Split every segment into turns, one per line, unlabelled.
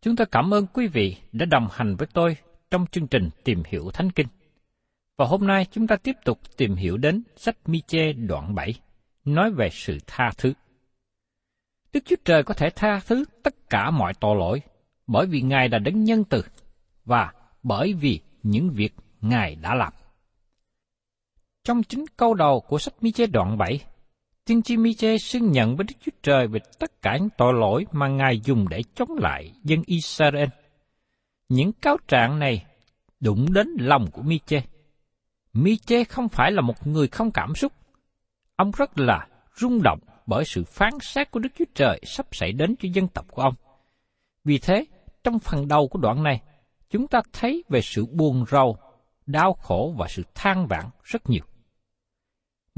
chúng tôi cảm ơn quý vị đã đồng hành với tôi trong chương trình Tìm hiểu Thánh Kinh. Và hôm nay chúng ta tiếp tục tìm hiểu đến sách Mi-chê đoạn 7, nói về sự tha thứ. Đức Chúa Trời có thể tha thứ tất cả mọi tội lỗi, bởi vì Ngài đã đấng nhân từ, và bởi vì những việc Ngài đã làm. Trong chính câu đầu của sách Mi-chê đoạn 7, tiên tri Miche xưng nhận với Đức Chúa Trời về tất cả những tội lỗi mà Ngài dùng để chống lại dân Israel. Những cáo trạng này đụng đến lòng của Miche. Miche không phải là một người không cảm xúc. Ông rất là rung động bởi sự phán xét của Đức Chúa Trời sắp xảy đến cho dân tộc của ông. Vì thế, trong phần đầu của đoạn này, chúng ta thấy về sự buồn rầu, đau khổ và sự than vãn rất nhiều.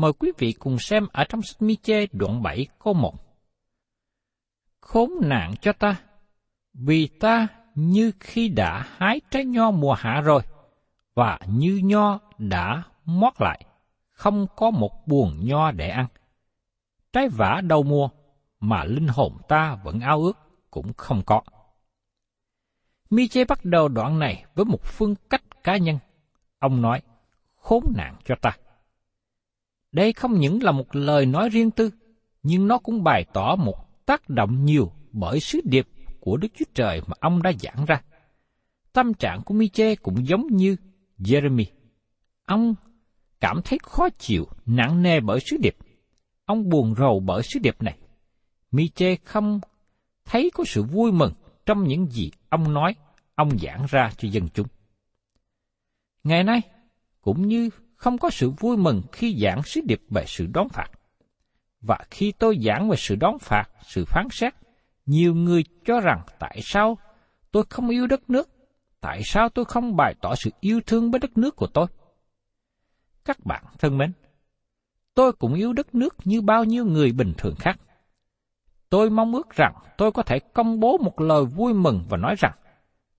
Mời quý vị cùng xem ở trong sách Mi-chê đoạn 7 câu 1. Khốn nạn cho ta, vì ta như khi đã hái trái nho mùa hạ rồi, và như nho đã mót lại, không có một buồn nho để ăn. Trái vả đầu mùa, mà linh hồn ta vẫn ao ước, cũng không có. Mi chê bắt đầu đoạn này với một phương cách cá nhân. Ông nói, khốn nạn cho ta. Đây không những là một lời nói riêng tư, nhưng nó cũng bày tỏ một tác động nhiều bởi sứ điệp của Đức Chúa Trời mà ông đã giảng ra. Tâm trạng của Miche cũng giống như Jeremy. Ông cảm thấy khó chịu, nặng nề bởi sứ điệp. Ông buồn rầu bởi sứ điệp này. Miche không thấy có sự vui mừng trong những gì ông nói, ông giảng ra cho dân chúng. Ngày nay, cũng như không có sự vui mừng khi giảng sứ điệp về sự đón phạt. Và khi tôi giảng về sự đón phạt, sự phán xét, nhiều người cho rằng tại sao tôi không yêu đất nước, tại sao tôi không bày tỏ sự yêu thương với đất nước của tôi. Các bạn thân mến, tôi cũng yêu đất nước như bao nhiêu người bình thường khác. Tôi mong ước rằng tôi có thể công bố một lời vui mừng và nói rằng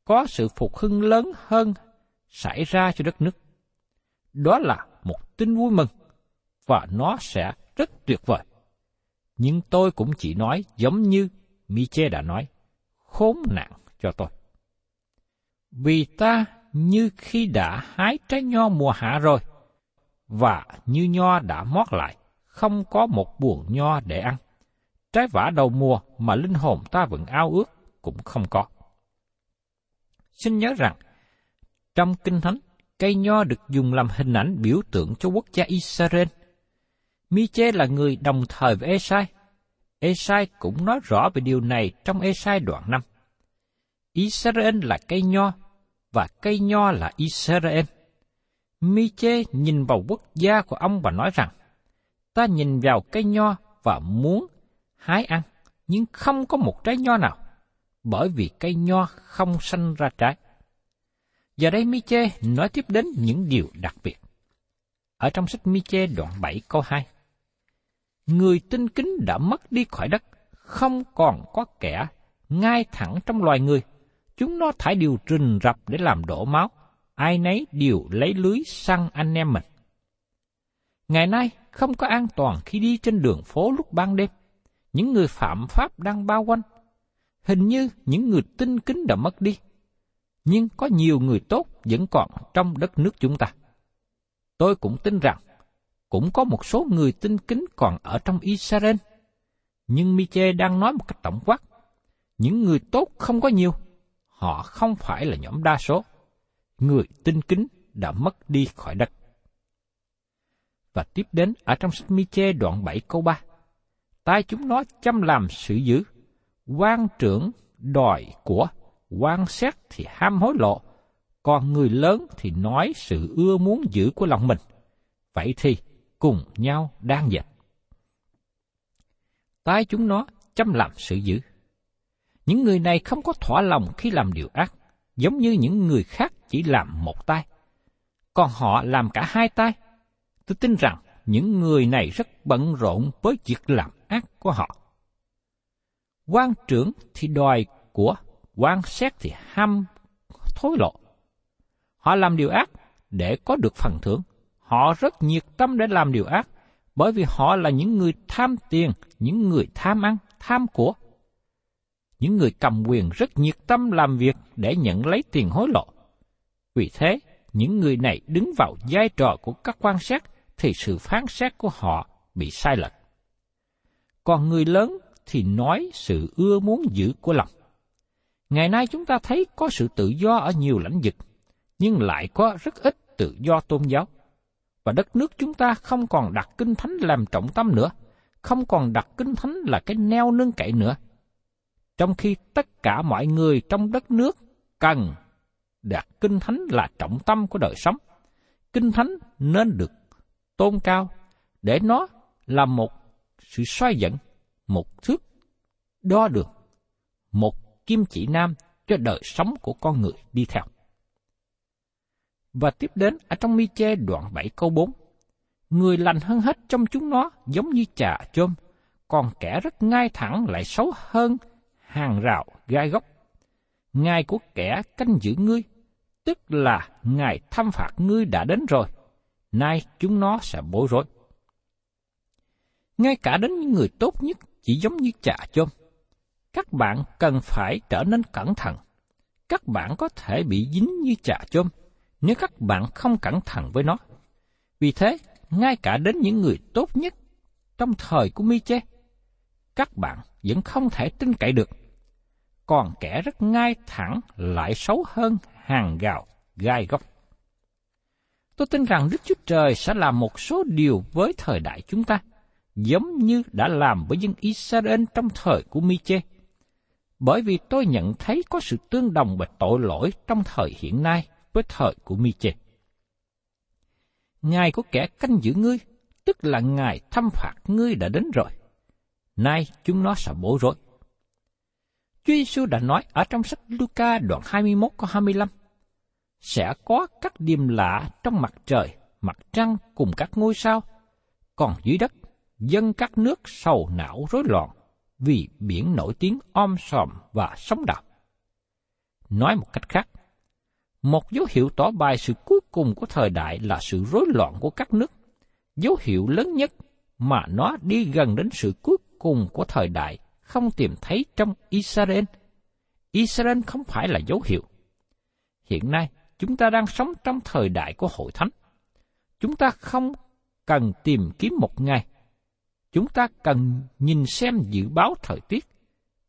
có sự phục hưng lớn hơn xảy ra cho đất nước. Đó là một tin vui mừng và nó sẽ rất tuyệt vời. Nhưng tôi cũng chỉ nói giống như Miche đã nói, khốn nạn cho tôi. Vì ta như khi đã hái trái nho mùa hạ rồi, và như nho đã mót lại, không có một buồn nho để ăn. Trái vả đầu mùa mà linh hồn ta vẫn ao ước, cũng không có. Xin nhớ rằng, trong Kinh Thánh, cây nho được dùng làm hình ảnh biểu tượng cho quốc gia Israel. Miche là người đồng thời với Esai. Esai cũng nói rõ về điều này trong Esai đoạn 5. Israel là cây nho, và cây nho là Israel. Miche nhìn vào quốc gia của ông và nói rằng, ta nhìn vào cây nho và muốn hái ăn, nhưng không có một trái nho nào, bởi vì cây nho không sanh ra trái. Giờ đây Mi-chê nói tiếp đến những điều đặc biệt. Ở trong sách Mi-chê đoạn 7 câu 2. Người tinh kính đã mất đi khỏi đất, không còn có kẻ ngay thẳng trong loài người. Chúng nó thải điều rình rập để làm đổ máu, ai nấy đều lấy lưới săn anh em mình. Ngày nay không có an toàn khi đi trên đường phố lúc ban đêm. Những người phạm pháp đang bao quanh. Hình như những người tinh kính đã mất đi. Nhưng có nhiều người tốt vẫn còn trong đất nước chúng ta. Tôi cũng tin rằng cũng có một số người tinh kính còn ở trong Israel. Nhưng Miche đang nói một cách tổng quát. Những người tốt không có nhiều. Họ không phải là nhóm đa số. Người tinh kính đã mất đi khỏi đất. Và tiếp đến ở trong sách Miche đoạn 7 câu 3. Tai chúng nó chăm làm sự dữ, quan trưởng đòi của, quan sát thì ham hối lộ, còn người lớn thì nói sự ưa muốn giữ của lòng mình. Vậy thì cùng nhau đang dệt. Tai chúng nó chăm làm sự dữ. Những người này không có thỏa lòng khi làm điều ác, giống như những người khác chỉ làm một tay. Còn họ làm cả hai tay. Tôi tin rằng những người này rất bận rộn với việc làm ác của họ. quan trưởng thì đòi của, quan xét thì ham thối lộ. Họ làm điều ác để có được phần thưởng. Họ rất nhiệt tâm để làm điều ác, bởi vì họ là những người tham tiền, những người tham ăn, tham của. Những người cầm quyền rất nhiệt tâm làm việc để nhận lấy tiền hối lộ. Vì thế, những người này đứng vào vai trò của các quan sát thì sự phán xét của họ bị sai lệch. Còn người lớn thì nói sự ưa muốn giữ của lòng. Ngày nay chúng ta thấy có sự tự do ở nhiều lãnh vực, nhưng lại có rất ít tự do tôn giáo. Và đất nước chúng ta không còn đặt kinh thánh làm trọng tâm nữa, không còn đặt kinh thánh là cái neo nương cậy nữa. Trong khi tất cả mọi người trong đất nước cần đặt kinh thánh là trọng tâm của đời sống. Kinh thánh nên được tôn cao để nó là một sự xoay dẫn, một thước đo được, một kim chỉ nam cho đời sống của con người đi theo. Và tiếp đến ở trong mi chê đoạn 7 câu 4. Người lành hơn hết trong chúng nó giống như trà chôm, còn kẻ rất ngay thẳng lại xấu hơn hàng rào gai góc. Ngài của kẻ canh giữ ngươi, tức là ngài thăm phạt ngươi đã đến rồi, nay chúng nó sẽ bối rối. Ngay cả đến những người tốt nhất chỉ giống như trà chôm. Các bạn cần phải trở nên cẩn thận. Các bạn có thể bị dính như chà chôm nếu các bạn không cẩn thận với nó. Vì thế, ngay cả đến những người tốt nhất trong thời của Mi-chê, các bạn vẫn không thể tin cậy được. Còn kẻ rất ngay thẳng lại xấu hơn hàng gạo gai góc. Tôi tin rằng Đức Chúa Trời sẽ làm một số điều với thời đại chúng ta, giống như đã làm với dân Israel trong thời của Mi-chê. Bởi vì tôi nhận thấy có sự tương đồng về tội lỗi trong thời hiện nay với thời của Mi-chê. Của kẻ canh giữ ngươi, tức là ngài thăm phạt ngươi đã đến rồi. Nay chúng nó sẽ bối rối. Chúa Giêsu đã nói ở trong sách Luca đoạn 21 câu 25 sẽ có các điềm lạ trong mặt trời, mặt trăng cùng các ngôi sao, còn dưới đất, dân các nước sầu não rối loạn vì biển nổi tiếng om sòm và sóng đập. Nói một cách khác, một dấu hiệu tỏ bài sự cuối cùng của thời đại là sự rối loạn của các nước. Dấu hiệu lớn nhất mà nó đi gần đến sự cuối cùng của thời đại không tìm thấy trong Israel. Israel không phải là dấu hiệu. Hiện nay, chúng ta đang sống trong thời đại của hội thánh. Chúng ta không cần tìm kiếm một ngày. Chúng ta cần nhìn xem dự báo thời tiết,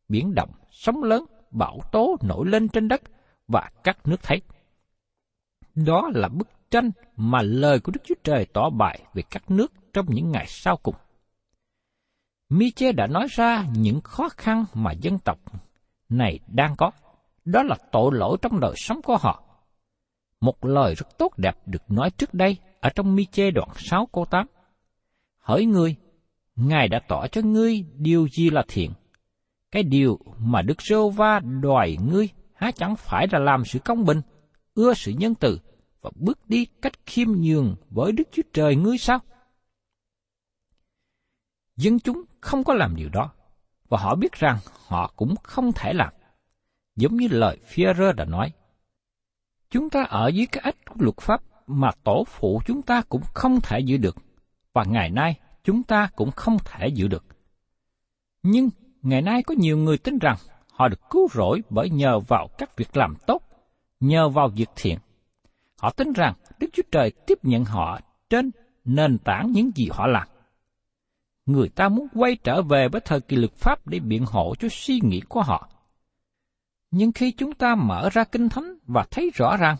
biển động, sóng lớn bão tố nổi lên trên đất và các nước thấy. Đó là bức tranh mà lời của Đức Chúa Trời tỏ bài về các nước trong những ngày sau cùng. Miche đã nói ra những khó khăn mà dân tộc này đang có. Đó là tội lỗi trong đời sống của họ. Một lời rất tốt đẹp được nói trước đây ở trong Miche đoạn 6 câu 8. Hỡi người Ngài đã tỏ cho ngươi điều gì là thiện. Cái điều mà Đức Rô Va đòi ngươi há chẳng phải là làm sự công bình, ưa sự nhân từ và bước đi cách khiêm nhường với Đức Chúa Trời ngươi sao? Dân chúng không có làm điều đó, và họ biết rằng họ cũng không thể làm. Giống như lời Führer đã nói, chúng ta ở dưới cái ách của luật pháp mà tổ phụ chúng ta cũng không thể giữ được, và ngày nay chúng ta cũng không thể giữ được. Nhưng ngày nay có nhiều người tin rằng họ được cứu rỗi bởi nhờ vào các việc làm tốt, nhờ vào việc thiện. Họ tin rằng Đức Chúa Trời tiếp nhận họ trên nền tảng những gì họ làm. Người ta muốn quay trở về với thời kỳ luật pháp để biện hộ cho suy nghĩ của họ. Nhưng khi chúng ta mở ra kinh thánh và thấy rõ rằng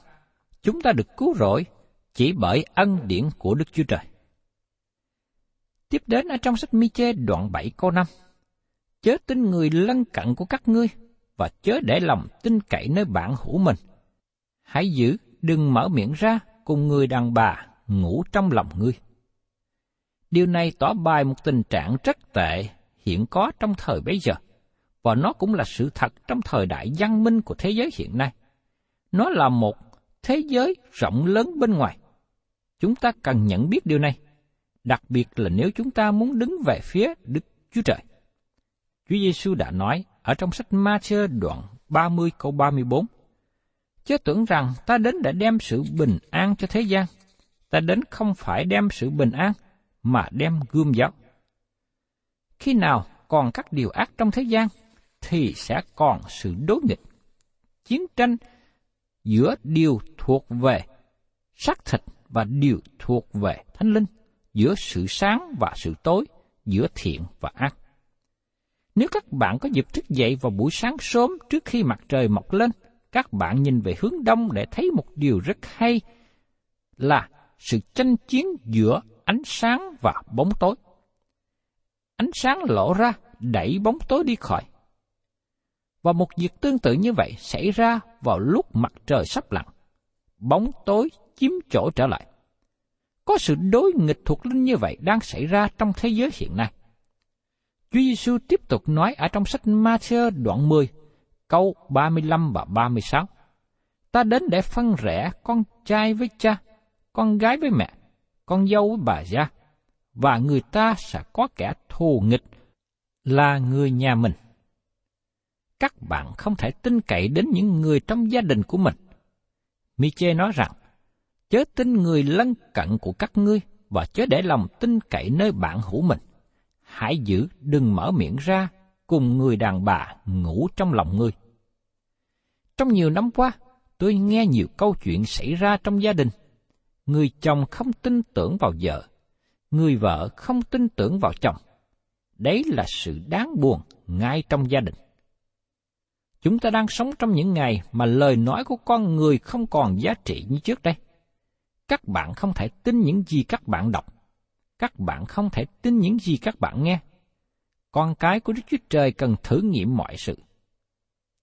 chúng ta được cứu rỗi chỉ bởi ân điển của Đức Chúa Trời. Tiếp đến ở trong sách Mi-chê đoạn 7 câu 5. Chớ tin người lân cận của các ngươi, và chớ để lòng tin cậy nơi bạn hữu mình. Hãy giữ, đừng mở miệng ra cùng người đàn bà ngủ trong lòng ngươi. Điều này tỏ bài một tình trạng rất tệ hiện có trong thời bấy giờ, và nó cũng là sự thật trong thời đại văn minh của thế giới hiện nay. Nó là một thế giới rộng lớn bên ngoài. Chúng ta cần nhận biết điều này đặc biệt là nếu chúng ta muốn đứng về phía Đức Chúa Trời. Chúa Giêsu đã nói ở trong sách Ma-chơ đoạn 30 câu 34, Chớ tưởng rằng ta đến để đem sự bình an cho thế gian, ta đến không phải đem sự bình an, mà đem gươm giáo. Khi nào còn các điều ác trong thế gian, thì sẽ còn sự đối nghịch, chiến tranh giữa điều thuộc về xác thịt và điều thuộc về thánh linh giữa sự sáng và sự tối, giữa thiện và ác. Nếu các bạn có dịp thức dậy vào buổi sáng sớm trước khi mặt trời mọc lên, các bạn nhìn về hướng đông để thấy một điều rất hay là sự tranh chiến giữa ánh sáng và bóng tối. Ánh sáng lộ ra đẩy bóng tối đi khỏi. Và một việc tương tự như vậy xảy ra vào lúc mặt trời sắp lặn. Bóng tối chiếm chỗ trở lại. Có sự đối nghịch thuộc linh như vậy đang xảy ra trong thế giới hiện nay. Chúa Giêsu tiếp tục nói ở trong sách Matthew đoạn 10, câu 35 và 36. Ta đến để phân rẽ con trai với cha, con gái với mẹ, con dâu với bà gia, và người ta sẽ có kẻ thù nghịch là người nhà mình. Các bạn không thể tin cậy đến những người trong gia đình của mình. Miche nói rằng, chớ tin người lân cận của các ngươi và chớ để lòng tin cậy nơi bạn hữu mình. Hãy giữ đừng mở miệng ra cùng người đàn bà ngủ trong lòng ngươi. Trong nhiều năm qua, tôi nghe nhiều câu chuyện xảy ra trong gia đình. Người chồng không tin tưởng vào vợ, người vợ không tin tưởng vào chồng. Đấy là sự đáng buồn ngay trong gia đình. Chúng ta đang sống trong những ngày mà lời nói của con người không còn giá trị như trước đây các bạn không thể tin những gì các bạn đọc. Các bạn không thể tin những gì các bạn nghe. Con cái của Đức Chúa Trời cần thử nghiệm mọi sự.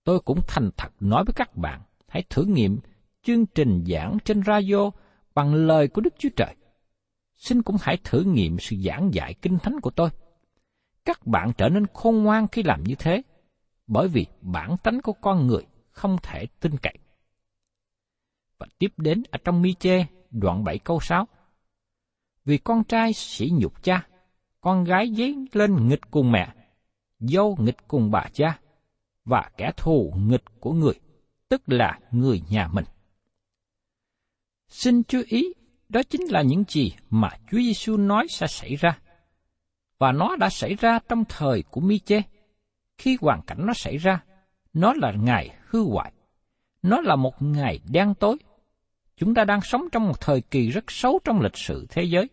Tôi cũng thành thật nói với các bạn, hãy thử nghiệm chương trình giảng trên radio bằng lời của Đức Chúa Trời. Xin cũng hãy thử nghiệm sự giảng dạy kinh thánh của tôi. Các bạn trở nên khôn ngoan khi làm như thế, bởi vì bản tánh của con người không thể tin cậy. Và tiếp đến ở trong mi chê đoạn 7 câu 6. Vì con trai sỉ nhục cha, con gái dấy lên nghịch cùng mẹ, dâu nghịch cùng bà cha, và kẻ thù nghịch của người, tức là người nhà mình. Xin chú ý, đó chính là những gì mà Chúa Giêsu nói sẽ xảy ra. Và nó đã xảy ra trong thời của Mi-chê. Khi hoàn cảnh nó xảy ra, nó là ngày hư hoại. Nó là một ngày đen tối, Chúng ta đang sống trong một thời kỳ rất xấu trong lịch sử thế giới.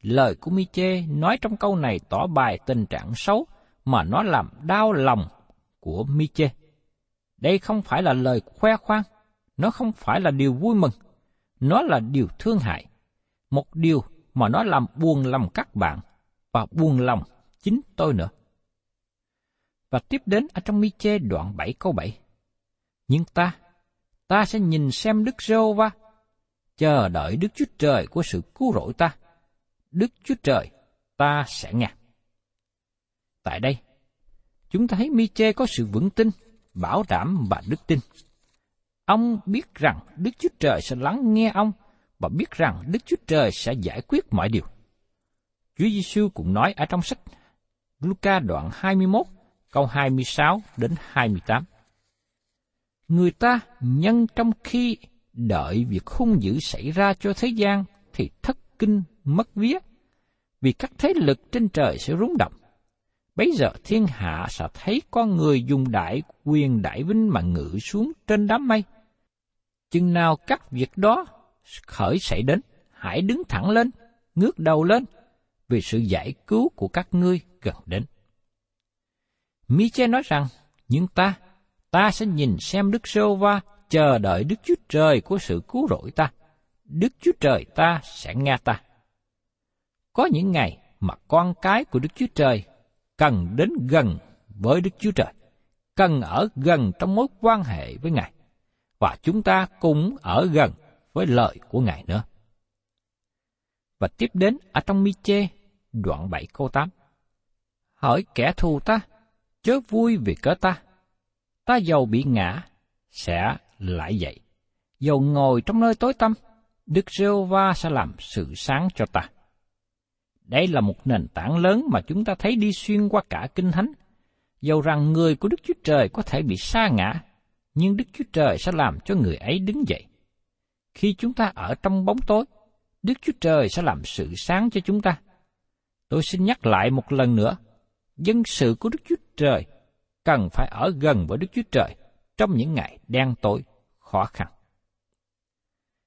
Lời của Miche nói trong câu này tỏ bài tình trạng xấu mà nó làm đau lòng của Miche. Đây không phải là lời khoe khoang, nó không phải là điều vui mừng, nó là điều thương hại, một điều mà nó làm buồn lòng các bạn và buồn lòng chính tôi nữa. Và tiếp đến ở trong Miche đoạn 7 câu 7. Nhưng ta, ta sẽ nhìn xem Đức Rô Va, chờ đợi Đức Chúa Trời của sự cứu rỗi ta. Đức Chúa Trời, ta sẽ nghe. Tại đây, chúng ta thấy miche có sự vững tin, bảo đảm và đức tin. Ông biết rằng Đức Chúa Trời sẽ lắng nghe ông và biết rằng Đức Chúa Trời sẽ giải quyết mọi điều. Chúa Giêsu cũng nói ở trong sách Luca đoạn 21, câu 26 đến 28. Người ta nhân trong khi đợi việc hung dữ xảy ra cho thế gian thì thất kinh mất vía, vì các thế lực trên trời sẽ rúng động. Bấy giờ thiên hạ sẽ thấy con người dùng đại quyền đại vinh mà ngự xuống trên đám mây. Chừng nào các việc đó khởi xảy đến, hãy đứng thẳng lên, ngước đầu lên, vì sự giải cứu của các ngươi gần đến. Mi-che nói rằng, nhưng ta, ta sẽ nhìn xem Đức Sô Va chờ đợi Đức Chúa Trời của sự cứu rỗi ta. Đức Chúa Trời ta sẽ nghe ta. Có những ngày mà con cái của Đức Chúa Trời cần đến gần với Đức Chúa Trời, cần ở gần trong mối quan hệ với Ngài, và chúng ta cũng ở gần với lời của Ngài nữa. Và tiếp đến ở trong Mi-chê, đoạn 7 câu 8. Hỏi kẻ thù ta, chớ vui vì cớ ta. Ta giàu bị ngã, sẽ lại dậy. Dầu ngồi trong nơi tối tăm, Đức Rêu Va sẽ làm sự sáng cho ta. Đây là một nền tảng lớn mà chúng ta thấy đi xuyên qua cả Kinh Thánh. Dầu rằng người của Đức Chúa Trời có thể bị sa ngã, nhưng Đức Chúa Trời sẽ làm cho người ấy đứng dậy. Khi chúng ta ở trong bóng tối, Đức Chúa Trời sẽ làm sự sáng cho chúng ta. Tôi xin nhắc lại một lần nữa, dân sự của Đức Chúa Trời cần phải ở gần với Đức Chúa Trời trong những ngày đen tối, khó khăn.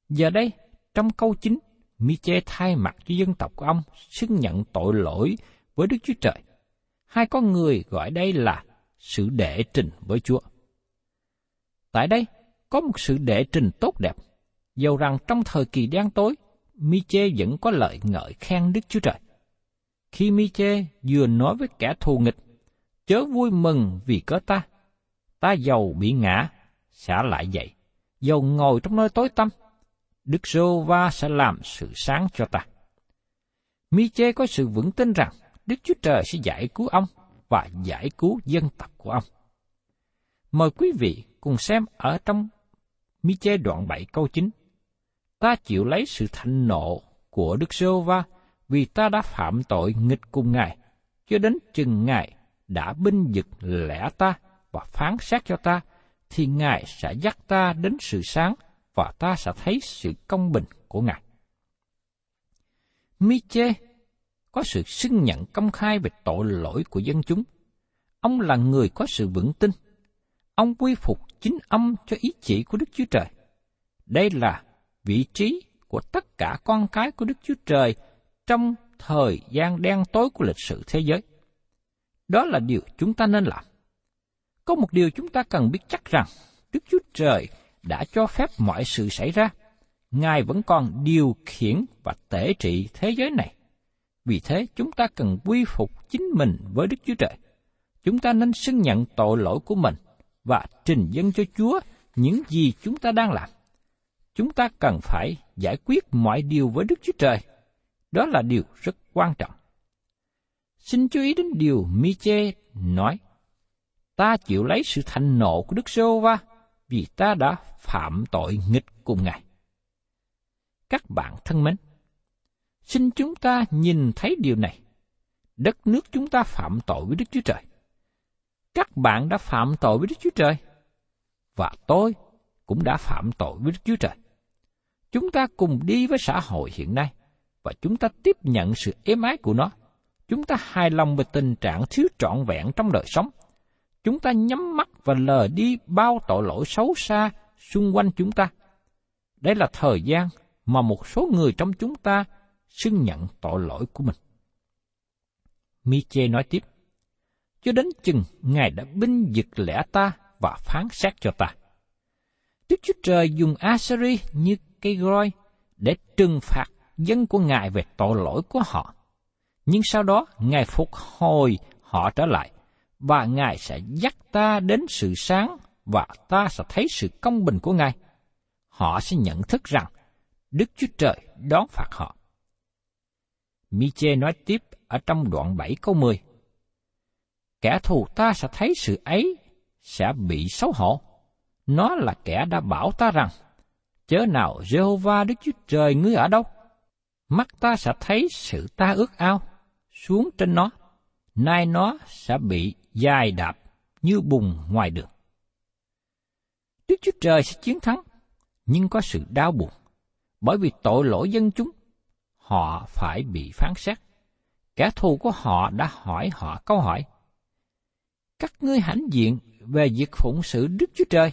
Giờ đây, trong câu chính, Miche thay mặt cho dân tộc của ông xưng nhận tội lỗi với Đức Chúa Trời. Hai con người gọi đây là sự đệ trình với Chúa. Tại đây, có một sự đệ trình tốt đẹp, dầu rằng trong thời kỳ đen tối, Miche vẫn có lợi ngợi khen Đức Chúa Trời. Khi Miche vừa nói với kẻ thù nghịch, chớ vui mừng vì có ta, ta giàu bị ngã, sẽ lại dậy, dầu ngồi trong nơi tối tăm, Đức Sô Va sẽ làm sự sáng cho ta. Mi Chê có sự vững tin rằng Đức Chúa Trời sẽ giải cứu ông và giải cứu dân tộc của ông. Mời quý vị cùng xem ở trong Mi Chê đoạn 7 câu 9. Ta chịu lấy sự thạnh nộ của Đức Sô Va vì ta đã phạm tội nghịch cùng Ngài, cho đến chừng Ngài đã binh vực lẽ ta và phán xét cho ta, thì Ngài sẽ dắt ta đến sự sáng và ta sẽ thấy sự công bình của Ngài. Miche có sự xưng nhận công khai về tội lỗi của dân chúng. Ông là người có sự vững tin. Ông quy phục chính âm cho ý chỉ của Đức Chúa Trời. Đây là vị trí của tất cả con cái của Đức Chúa Trời trong thời gian đen tối của lịch sử thế giới. Đó là điều chúng ta nên làm. Có một điều chúng ta cần biết chắc rằng Đức Chúa Trời đã cho phép mọi sự xảy ra, Ngài vẫn còn điều khiển và tể trị thế giới này. Vì thế chúng ta cần quy phục chính mình với Đức Chúa Trời. Chúng ta nên xưng nhận tội lỗi của mình và trình dân cho Chúa những gì chúng ta đang làm. Chúng ta cần phải giải quyết mọi điều với Đức Chúa Trời. Đó là điều rất quan trọng. Xin chú ý đến điều Miche nói. Ta chịu lấy sự thành nộ của Đức Giê-hô-va vì ta đã phạm tội nghịch cùng Ngài. Các bạn thân mến, xin chúng ta nhìn thấy điều này. Đất nước chúng ta phạm tội với Đức Chúa Trời. Các bạn đã phạm tội với Đức Chúa Trời. Và tôi cũng đã phạm tội với Đức Chúa Trời. Chúng ta cùng đi với xã hội hiện nay và chúng ta tiếp nhận sự êm ái của nó. Chúng ta hài lòng về tình trạng thiếu trọn vẹn trong đời sống – chúng ta nhắm mắt và lờ đi bao tội lỗi xấu xa xung quanh chúng ta. Đây là thời gian mà một số người trong chúng ta xưng nhận tội lỗi của mình. Miche nói tiếp, cho đến chừng Ngài đã binh vực lẽ ta và phán xét cho ta. Đức Chúa Trời dùng Assyri như cây roi để trừng phạt dân của Ngài về tội lỗi của họ. Nhưng sau đó, Ngài phục hồi họ trở lại, và Ngài sẽ dắt ta đến sự sáng, và ta sẽ thấy sự công bình của Ngài. Họ sẽ nhận thức rằng Đức Chúa Trời đón phạt họ. Miche nói tiếp ở trong đoạn 7 câu 10. Kẻ thù ta sẽ thấy sự ấy sẽ bị xấu hổ. Nó là kẻ đã bảo ta rằng, chớ nào Jehovah Đức Chúa Trời ngươi ở đâu? Mắt ta sẽ thấy sự ta ước ao xuống trên nó, nay nó sẽ bị dài đạp như bùn ngoài đường. Đức Chúa Trời sẽ chiến thắng, nhưng có sự đau buồn, bởi vì tội lỗi dân chúng, họ phải bị phán xét. Kẻ thù của họ đã hỏi họ câu hỏi. Các ngươi hãnh diện về việc phụng sự Đức Chúa Trời,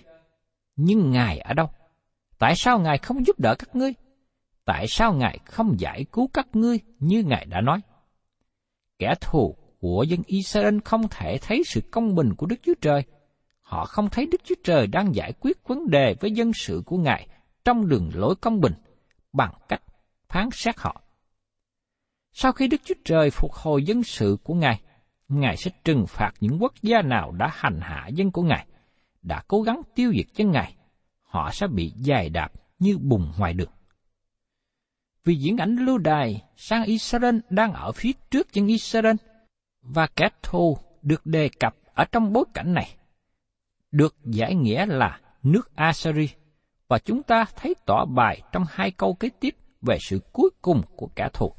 nhưng Ngài ở đâu? Tại sao Ngài không giúp đỡ các ngươi? Tại sao Ngài không giải cứu các ngươi như Ngài đã nói? Kẻ thù của dân Israel không thể thấy sự công bình của Đức Chúa Trời. Họ không thấy Đức Chúa Trời đang giải quyết vấn đề với dân sự của Ngài trong đường lối công bình bằng cách phán xét họ. Sau khi Đức Chúa Trời phục hồi dân sự của Ngài, Ngài sẽ trừng phạt những quốc gia nào đã hành hạ dân của Ngài, đã cố gắng tiêu diệt dân Ngài. Họ sẽ bị dài đạp như bùn ngoài đường. Vì diễn ảnh lưu đài sang Israel đang ở phía trước dân Israel, và kẻ thù được đề cập ở trong bối cảnh này, được giải nghĩa là nước Assyri, và chúng ta thấy tỏ bài trong hai câu kế tiếp về sự cuối cùng của kẻ thù.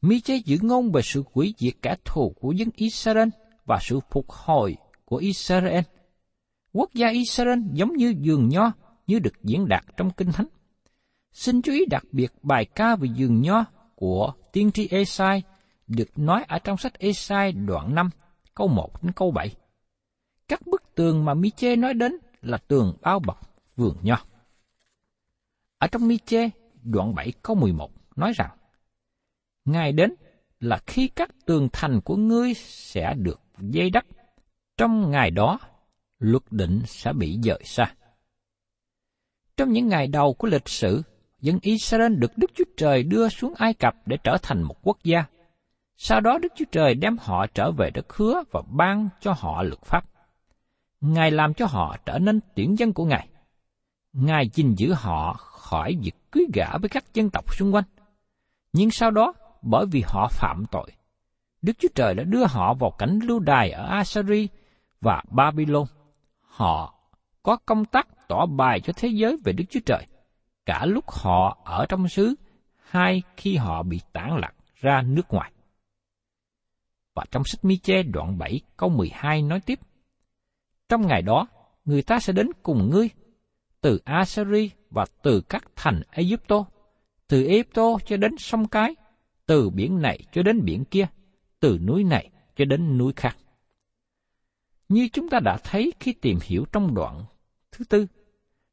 Mi-chê giữ ngôn về sự quỷ diệt kẻ thù của dân Israel và sự phục hồi của Israel. Quốc gia Israel giống như vườn nho như được diễn đạt trong Kinh Thánh. Xin chú ý đặc biệt bài ca về vườn nho của tiên tri Esai được nói ở trong sách Esai đoạn 5, câu 1 đến câu 7. Các bức tường mà Miche nói đến là tường bao bọc vườn nho. Ở trong Miche đoạn 7 câu 11 nói rằng, Ngài đến là khi các tường thành của ngươi sẽ được dây đắp. Trong ngày đó, luật định sẽ bị dời xa. Trong những ngày đầu của lịch sử, dân Israel được Đức Chúa Trời đưa xuống Ai Cập để trở thành một quốc gia. Sau đó Đức Chúa Trời đem họ trở về đất hứa và ban cho họ luật pháp. Ngài làm cho họ trở nên tuyển dân của Ngài. Ngài gìn giữ họ khỏi việc cưới gả với các dân tộc xung quanh. Nhưng sau đó, bởi vì họ phạm tội. Đức Chúa Trời đã đưa họ vào cảnh lưu đài ở Assyri và Babylon. Họ có công tác tỏ bài cho thế giới về Đức Chúa Trời, cả lúc họ ở trong xứ hay khi họ bị tản lạc ra nước ngoài. Và trong sách Mi-chê đoạn 7 câu 12 nói tiếp, Trong ngày đó, người ta sẽ đến cùng ngươi, từ Assyri và từ các thành Egypto, từ Egypto cho đến sông Cái, từ biển này cho đến biển kia, từ núi này cho đến núi khác. Như chúng ta đã thấy khi tìm hiểu trong đoạn thứ tư,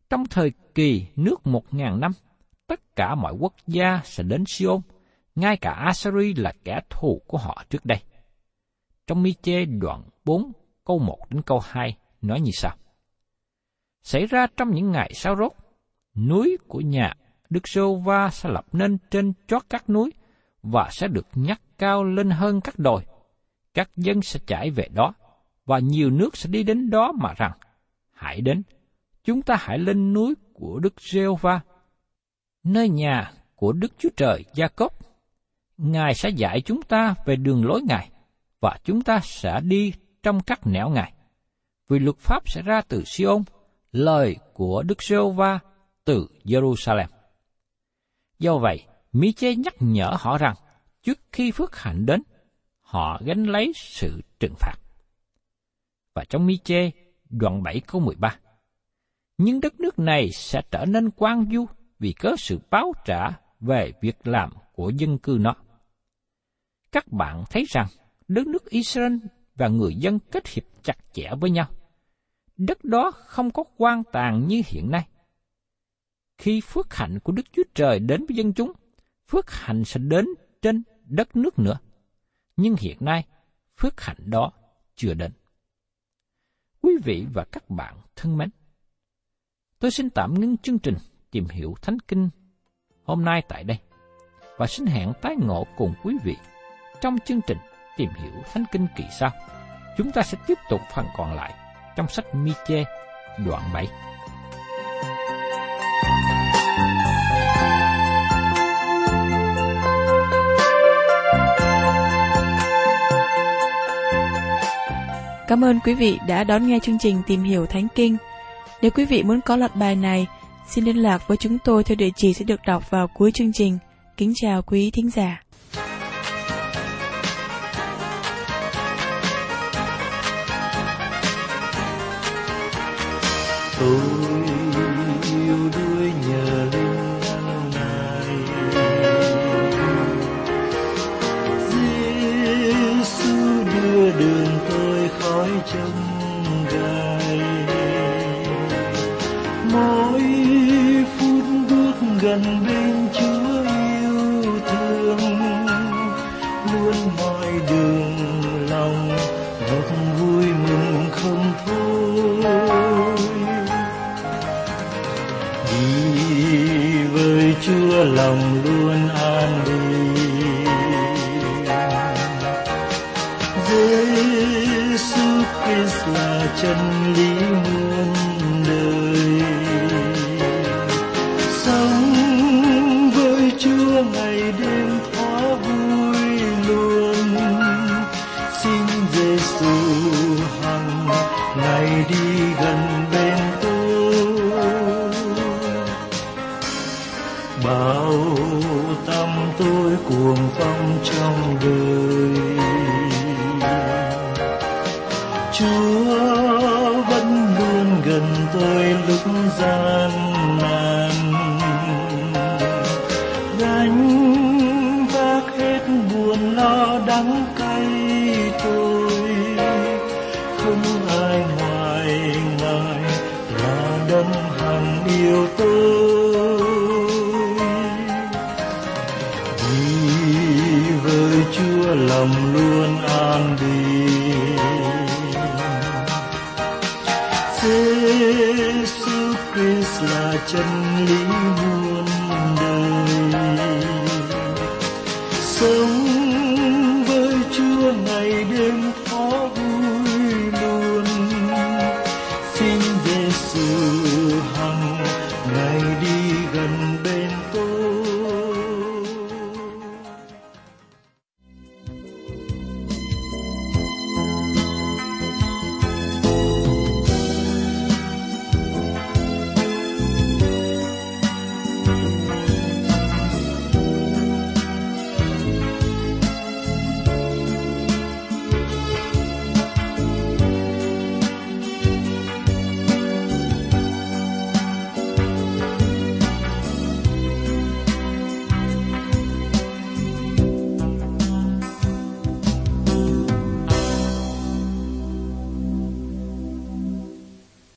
trong thời kỳ nước một ngàn năm, tất cả mọi quốc gia sẽ đến Siôn, ngay cả Assyri là kẻ thù của họ trước đây. Trong Mi-chê đoạn 4 câu 1 đến câu 2 nói như sau. Xảy ra trong những ngày sau rốt, núi của nhà Đức Sô Va sẽ lập nên trên chót các núi, và sẽ được nhắc cao lên hơn các đồi. Các dân sẽ chảy về đó, và nhiều nước sẽ đi đến đó mà rằng, hãy đến, chúng ta hãy lên núi của Đức Rêu Va, nơi nhà của Đức Chúa Trời Gia-cốp. Ngài sẽ dạy chúng ta về đường lối Ngài, và chúng ta sẽ đi trong các nẻo Ngài. Vì luật pháp sẽ ra từ Siôn, lời của Đức giê va từ Jerusalem. Do vậy, Mi-chê nhắc nhở họ rằng, trước khi phước hạnh đến, họ gánh lấy sự trừng phạt. Và trong Mi-chê, đoạn 7 câu 13, Nhưng đất nước này sẽ trở nên quan du vì có sự báo trả về việc làm của dân cư nó. Các bạn thấy rằng, đất nước Israel và người dân kết hiệp chặt chẽ với nhau. Đất đó không có quan tàn như hiện nay. Khi phước hạnh của Đức Chúa Trời đến với dân chúng, phước hạnh sẽ đến trên đất nước nữa. Nhưng hiện nay, phước hạnh đó chưa đến. Quý vị và các bạn thân mến, tôi xin tạm ngưng chương trình tìm hiểu Thánh Kinh hôm nay tại đây và xin hẹn tái ngộ cùng quý vị trong chương trình tìm hiểu Thánh Kinh kỳ sau. Chúng ta sẽ tiếp tục phần còn lại trong sách Mi-chê đoạn 7.
Cảm ơn quý vị đã đón nghe chương trình Tìm hiểu Thánh Kinh. Nếu quý vị muốn có loạt bài này, xin liên lạc với chúng tôi theo địa chỉ sẽ được đọc vào cuối chương trình. Kính chào quý thính giả.
Oh. ID. coração.